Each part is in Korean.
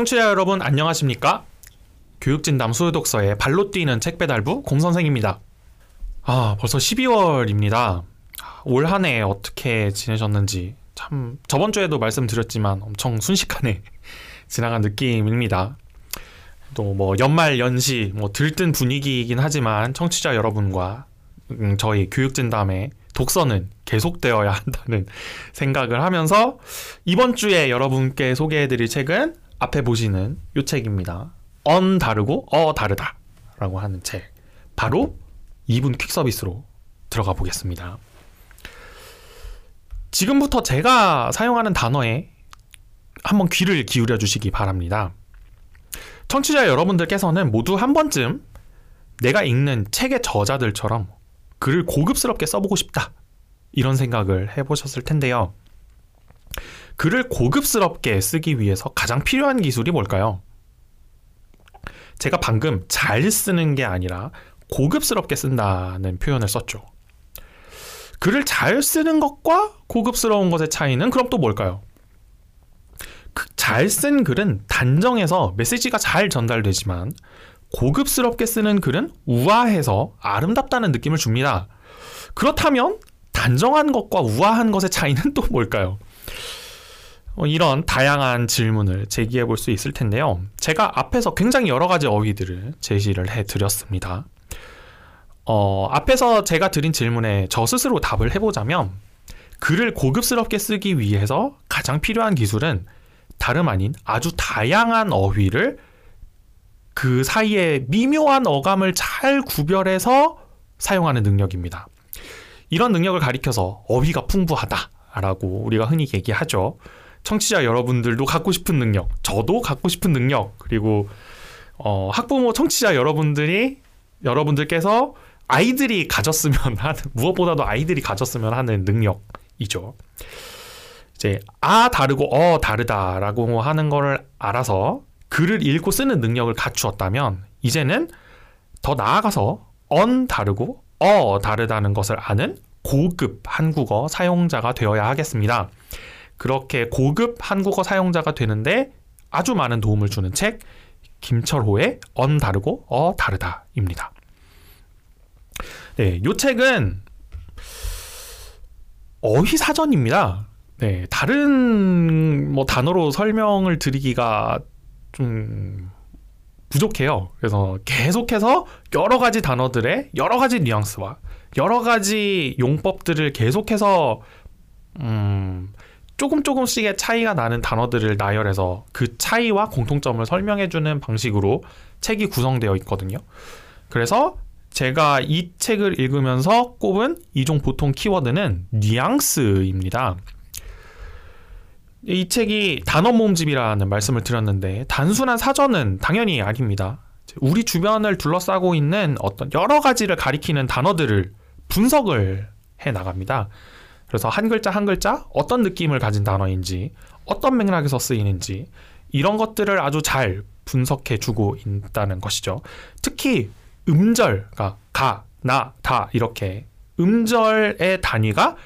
청취자 여러분 안녕하십니까? 교육진담 수요독서의 발로 뛰는 책 배달부 곰선생입니다. 아 벌써 12월입니다. 올 한 해 어떻게 지내셨는지 참 저번 주에도 말씀드렸지만 엄청 순식간에 지나간 느낌입니다. 또 뭐 연말 연시 뭐 들뜬 분위기이긴 하지만 청취자 여러분과 음, 저희 교육진담의 독서는 계속되어야 한다는 생각을 하면서 이번 주에 여러분께 소개해드릴 책은 앞에 보시는 이 책입니다. 언 다르고 어 다르다라고 하는 책. 바로 2분 퀵 서비스로 들어가 보겠습니다. 지금부터 제가 사용하는 단어에 한번 귀를 기울여 주시기 바랍니다. 청취자 여러분들께서는 모두 한 번쯤 내가 읽는 책의 저자들처럼 글을 고급스럽게 써보고 싶다. 이런 생각을 해보셨을 텐데요. 글을 고급스럽게 쓰기 위해서 가장 필요한 기술이 뭘까요? 제가 방금 잘 쓰는 게 아니라 고급스럽게 쓴다는 표현을 썼죠. 글을 잘 쓰는 것과 고급스러운 것의 차이는 그럼 또 뭘까요? 그 잘쓴 글은 단정해서 메시지가 잘 전달되지만 고급스럽게 쓰는 글은 우아해서 아름답다는 느낌을 줍니다. 그렇다면 단정한 것과 우아한 것의 차이는 또 뭘까요? 어, 이런 다양한 질문을 제기해 볼 수 있을 텐데요. 제가 앞에서 굉장히 여러 가지 어휘들을 제시를 해 드렸습니다. 어, 앞에서 제가 드린 질문에 저 스스로 답을 해보자면 글을 고급스럽게 쓰기 위해서 가장 필요한 기술은 다름 아닌 아주 다양한 어휘를 그 사이에 미묘한 어감을 잘 구별해서 사용하는 능력입니다. 이런 능력을 가리켜서 어휘가 풍부하다라고 우리가 흔히 얘기하죠. 청취자 여러분들도 갖고 싶은 능력, 저도 갖고 싶은 능력, 그리고 어, 학부모 청취자 여러분들이 여러분들께서 아이들이 가졌으면 하는 무엇보다도 아이들이 가졌으면 하는 능력이죠. 이제 아 다르고 어 다르다라고 하는 거를 알아서 글을 읽고 쓰는 능력을 갖추었다면 이제는 더 나아가서 언 다르고 어 다르다는 것을 아는 고급 한국어 사용자가 되어야 하겠습니다. 그렇게 고급 한국어 사용자가 되는데 아주 많은 도움을 주는 책 김철호의 언 다르고 어 다르다입니다. 네, 이 책은 어휘 사전입니다. 네, 다른 뭐 단어로 설명을 드리기가 좀 부족해요. 그래서 계속해서 여러 가지 단어들의 여러 가지 뉘앙스와 여러 가지 용법들을 계속해서 음 조금 조금씩의 차이가 나는 단어들을 나열해서 그 차이와 공통점을 설명해주는 방식으로 책이 구성되어 있거든요. 그래서 제가 이 책을 읽으면서 꼽은 이종 보통 키워드는 뉘앙스입니다. 이 책이 단어 모음집이라는 말씀을 드렸는데 단순한 사전은 당연히 아닙니다. 우리 주변을 둘러싸고 있는 어떤 여러 가지를 가리키는 단어들을 분석을 해 나갑니다. 그래서 한 글자 한 글자 어떤 느낌을 가진 단어인지 어떤 맥락에서 쓰이는지 이런 것들을 아주 잘 분석해 주고 있다는 것이죠. 특히 음절, 그러니까 가, 나, 다 이렇게 음절의 단위가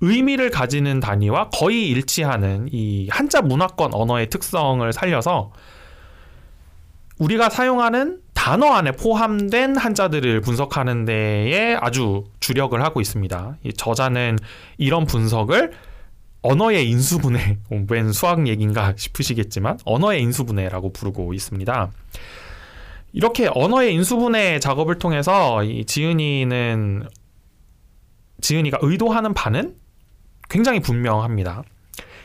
의미를 가지는 단위와 거의 일치하는 이 한자 문화권 언어의 특성을 살려서 우리가 사용하는 단어 안에 포함된 한자들을 분석하는 데에 아주 주력을 하고 있습니다. 이 저자는 이런 분석을 언어의 인수분해, 웬 수학 얘기인가 싶으시겠지만 언어의 인수분해라고 부르고 있습니다. 이렇게 언어의 인수분해 작업을 통해서 이 지은이는 지은이가 의도하는 바는 굉장히 분명합니다.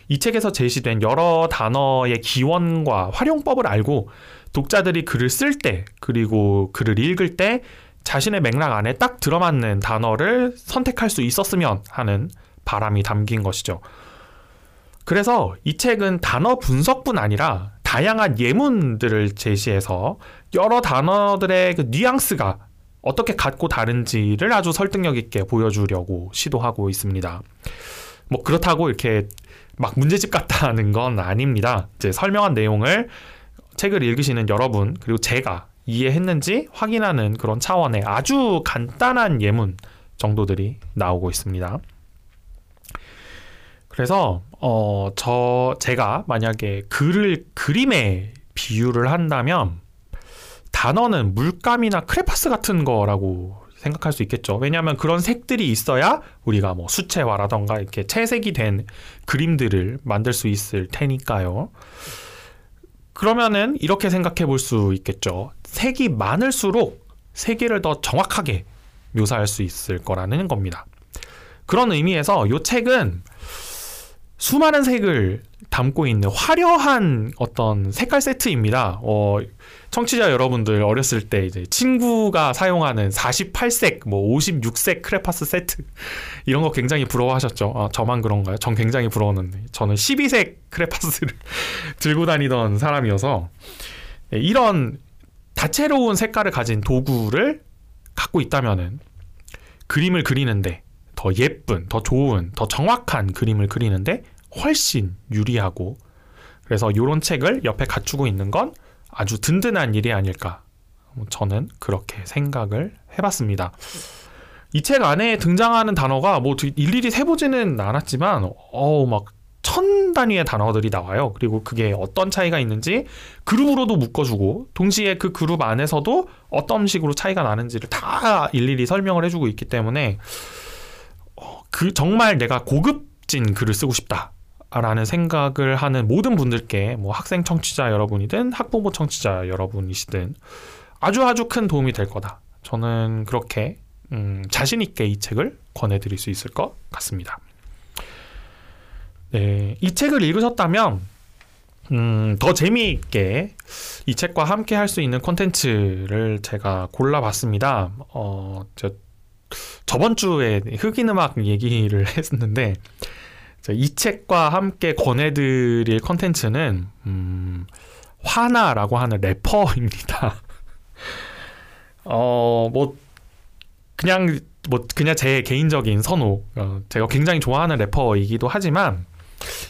이 책에서 제시된 여러 단어의 기원과 활용법을 알고 독자들이 글을 쓸 때 그리고 글을 읽을 때 자신의 맥락 안에 딱 들어맞는 단어를 선택할 수 있었으면 하는 바람이 담긴 것이죠. 그래서 이 책은 단어 분석뿐 아니라 다양한 예문들을 제시해서 여러 단어들의 그 뉘앙스가 어떻게 같고 다른지를 아주 설득력 있게 보여주려고 시도하고 있습니다. 뭐 그렇다고 이렇게 막 문제집 같다는 건 아닙니다. 이제 설명한 내용을 책을 읽으시는 여러분 그리고 제가 이해했는지 확인하는 그런 차원의 아주 간단한 예문 정도들이 나오고 있습니다. 그래서 어 저 제가 만약에 글을 그림에 비유를 한다면 단어는 물감이나 크레파스 같은 거라고 생각할 수 있겠죠. 왜냐하면 그런 색들이 있어야 우리가 뭐 수채화라던가 이렇게 채색이 된 그림들을 만들 수 있을 테니까요. 그러면은 이렇게 생각해 볼 수 있겠죠. 색이 많을수록 세계를 더 정확하게 묘사할 수 있을 거라는 겁니다. 그런 의미에서 이 책은 수많은 색을 담고 있는 화려한 어떤 색깔 세트입니다. 어, 청취자 여러분들 어렸을 때 이제 친구가 사용하는 48색, 뭐 56색 크레파스 세트 이런 거 굉장히 부러워하셨죠. 아, 저만 그런가요? 전 굉장히 부러웠는데 저는 12색 크레파스를 들고 다니던 사람이어서 네, 이런 다채로운 색깔을 가진 도구를 갖고 있다면은 그림을 그리는데 더 예쁜, 더 좋은, 더 정확한 그림을 그리는데 훨씬 유리하고 그래서 이런 책을 옆에 갖추고 있는 건 아주 든든한 일이 아닐까 저는 그렇게 생각을 해봤습니다. 이 책 안에 등장하는 단어가 뭐 일일이 세보지는 않았지만 어우 막천 단위의 단어들이 나와요. 그리고 그게 어떤 차이가 있는지 그룹으로도 묶어주고 동시에 그 그룹 안에서도 어떤 식으로 차이가 나는지를 다 일일이 설명을 해주고 있기 때문에 어, 그 정말 내가 고급진 글을 쓰고 싶다. 라는 생각을 하는 모든 분들께 뭐 학생 청취자 여러분이든 학부모 청취자 여러분이시든 아주 아주 큰 도움이 될 거다. 저는 그렇게 음, 자신 있게 이 책을 권해드릴 수 있을 것 같습니다. 네, 이 책을 읽으셨다면 음, 더 재미있게 이 책과 함께 할 수 있는 콘텐츠를 제가 골라봤습니다. 어, 저, 저번 주에 흑인 음악 얘기를 했는데 이 책과 함께 권해드릴 컨텐츠는 음, 화나라고 하는 래퍼입니다. 어, 뭐 그냥 뭐 그냥 제 개인적인 선호, 어, 제가 굉장히 좋아하는 래퍼이기도 하지만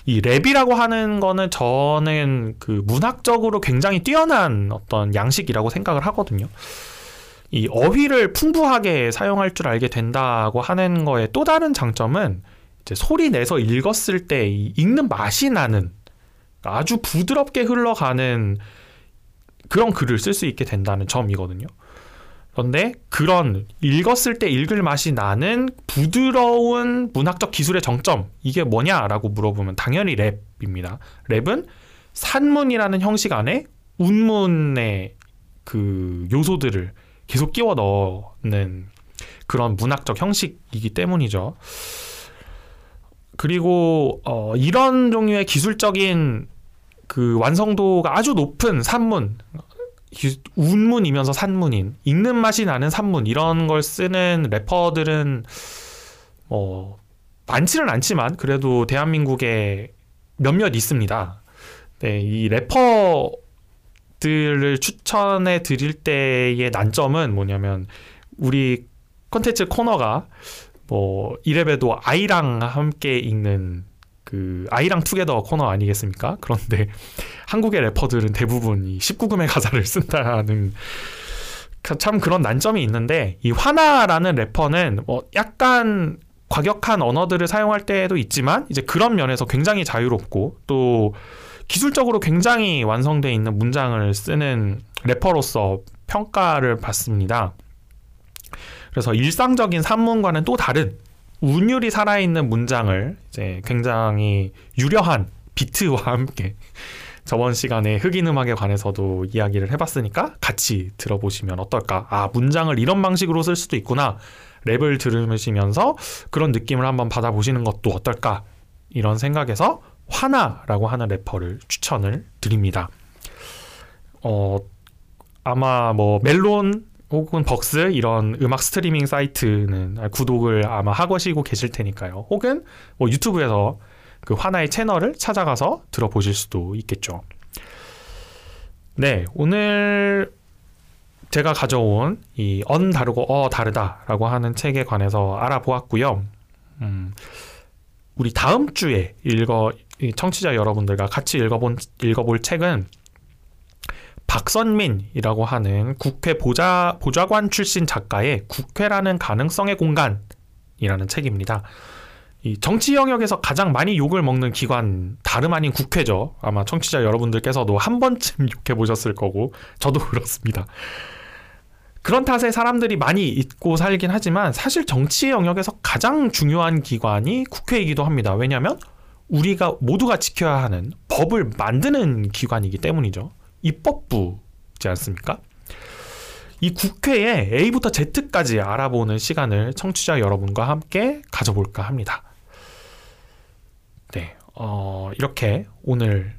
이 랩이라고 하는 거는 저는 그 문학적으로 굉장히 뛰어난 어떤 양식이라고 생각을 하거든요. 이 어휘를 풍부하게 사용할 줄 알게 된다고 하는 거의 또 다른 장점은 이제 소리 내서 읽었을 때 읽는 맛이 나는 아주 부드럽게 흘러가는 그런 글을 쓸 수 있게 된다는 점이거든요. 그런데 그런 읽었을 때 읽을 맛이 나는 부드러운 문학적 기술의 정점 이게 뭐냐라고 물어보면 당연히 랩입니다. 랩은 산문이라는 형식 안에 운문의 그 요소들을 계속 끼워 넣는 그런 문학적 형식이기 때문이죠. 그리고 어, 이런 종류의 기술적인 그 완성도가 아주 높은 산문 운문이면서 산문인 읽는 맛이 나는 산문 이런 걸 쓰는 래퍼들은 뭐 많지는 않지만 그래도 대한민국에 몇몇 있습니다. 네, 이 래퍼 들을 추천해 드릴 때의 난점은 뭐냐면 우리 컨텐츠 코너가 뭐 이래봬도 아이랑 함께 읽는 그 아이랑 together 코너 아니겠습니까? 그런데 한국의 래퍼들은 대부분 이 19금의 가사를 쓴다는 참 그런 난점이 있는데 이 화나라는 래퍼는 뭐 약간 과격한 언어들을 사용할 때도 있지만 이제 그런 면에서 굉장히 자유롭고 또 기술적으로 굉장히 완성되어 있는 문장을 쓰는 래퍼로서 평가를 받습니다. 그래서 일상적인 산문과는 또 다른 운율이 살아있는 문장을 이제 굉장히 유려한 비트와 함께 저번 시간에 흑인 음악에 관해서도 이야기를 해봤으니까 같이 들어보시면 어떨까? 아, 문장을 이런 방식으로 쓸 수도 있구나. 랩을 들으시면서 그런 느낌을 한번 받아보시는 것도 어떨까? 이런 생각에서 화나라고 하는 래퍼를 추천을 드립니다. 어, 아마 뭐 멜론 혹은 벅스 이런 음악 스트리밍 사이트는 구독을 아마 하고 시고 계실 테니까요. 혹은 뭐 유튜브에서 그 화나의 채널을 찾아가서 들어보실 수도 있겠죠. 네, 오늘 제가 가져온 이 언 다르고 어 다르다라고 하는 책에 관해서 알아보았고요. 음, 우리 다음 주에 읽어 청취자 여러분들과 같이 읽어본 읽어볼 책은 박선민이라고 하는 국회 보좌, 보좌관 출신 작가의 국회라는 가능성의 공간이라는 책입니다. 이 정치 영역에서 가장 많이 욕을 먹는 기관 다름 아닌 국회죠. 아마 청취자 여러분들께서도 한 번쯤 욕해 보셨을 거고 저도 그렇습니다. 그런 탓에 사람들이 많이 잊고 살긴 하지만 사실 정치 영역에서 가장 중요한 기관이 국회이기도 합니다. 왜냐하면 우리가 모두가 지켜야 하는 법을 만드는 기관이기 때문이죠. 입법부지 않습니까? 이 국회의 A부터 Z까지 알아보는 시간을 청취자 여러분과 함께 가져볼까 합니다. 네, 어, 이렇게 오늘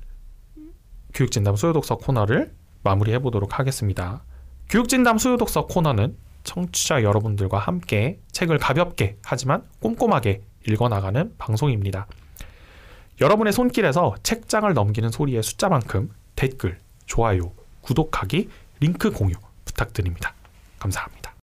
교육진담 수요독서 코너를 마무리해 보도록 하겠습니다. 교육진담 수요독서 코너는 청취자 여러분들과 함께 책을 가볍게 하지만 꼼꼼하게 읽어나가는 방송입니다. 여러분의 손길에서 책장을 넘기는 소리의 숫자만큼 댓글, 좋아요, 구독하기, 링크 공유 부탁드립니다. 감사합니다.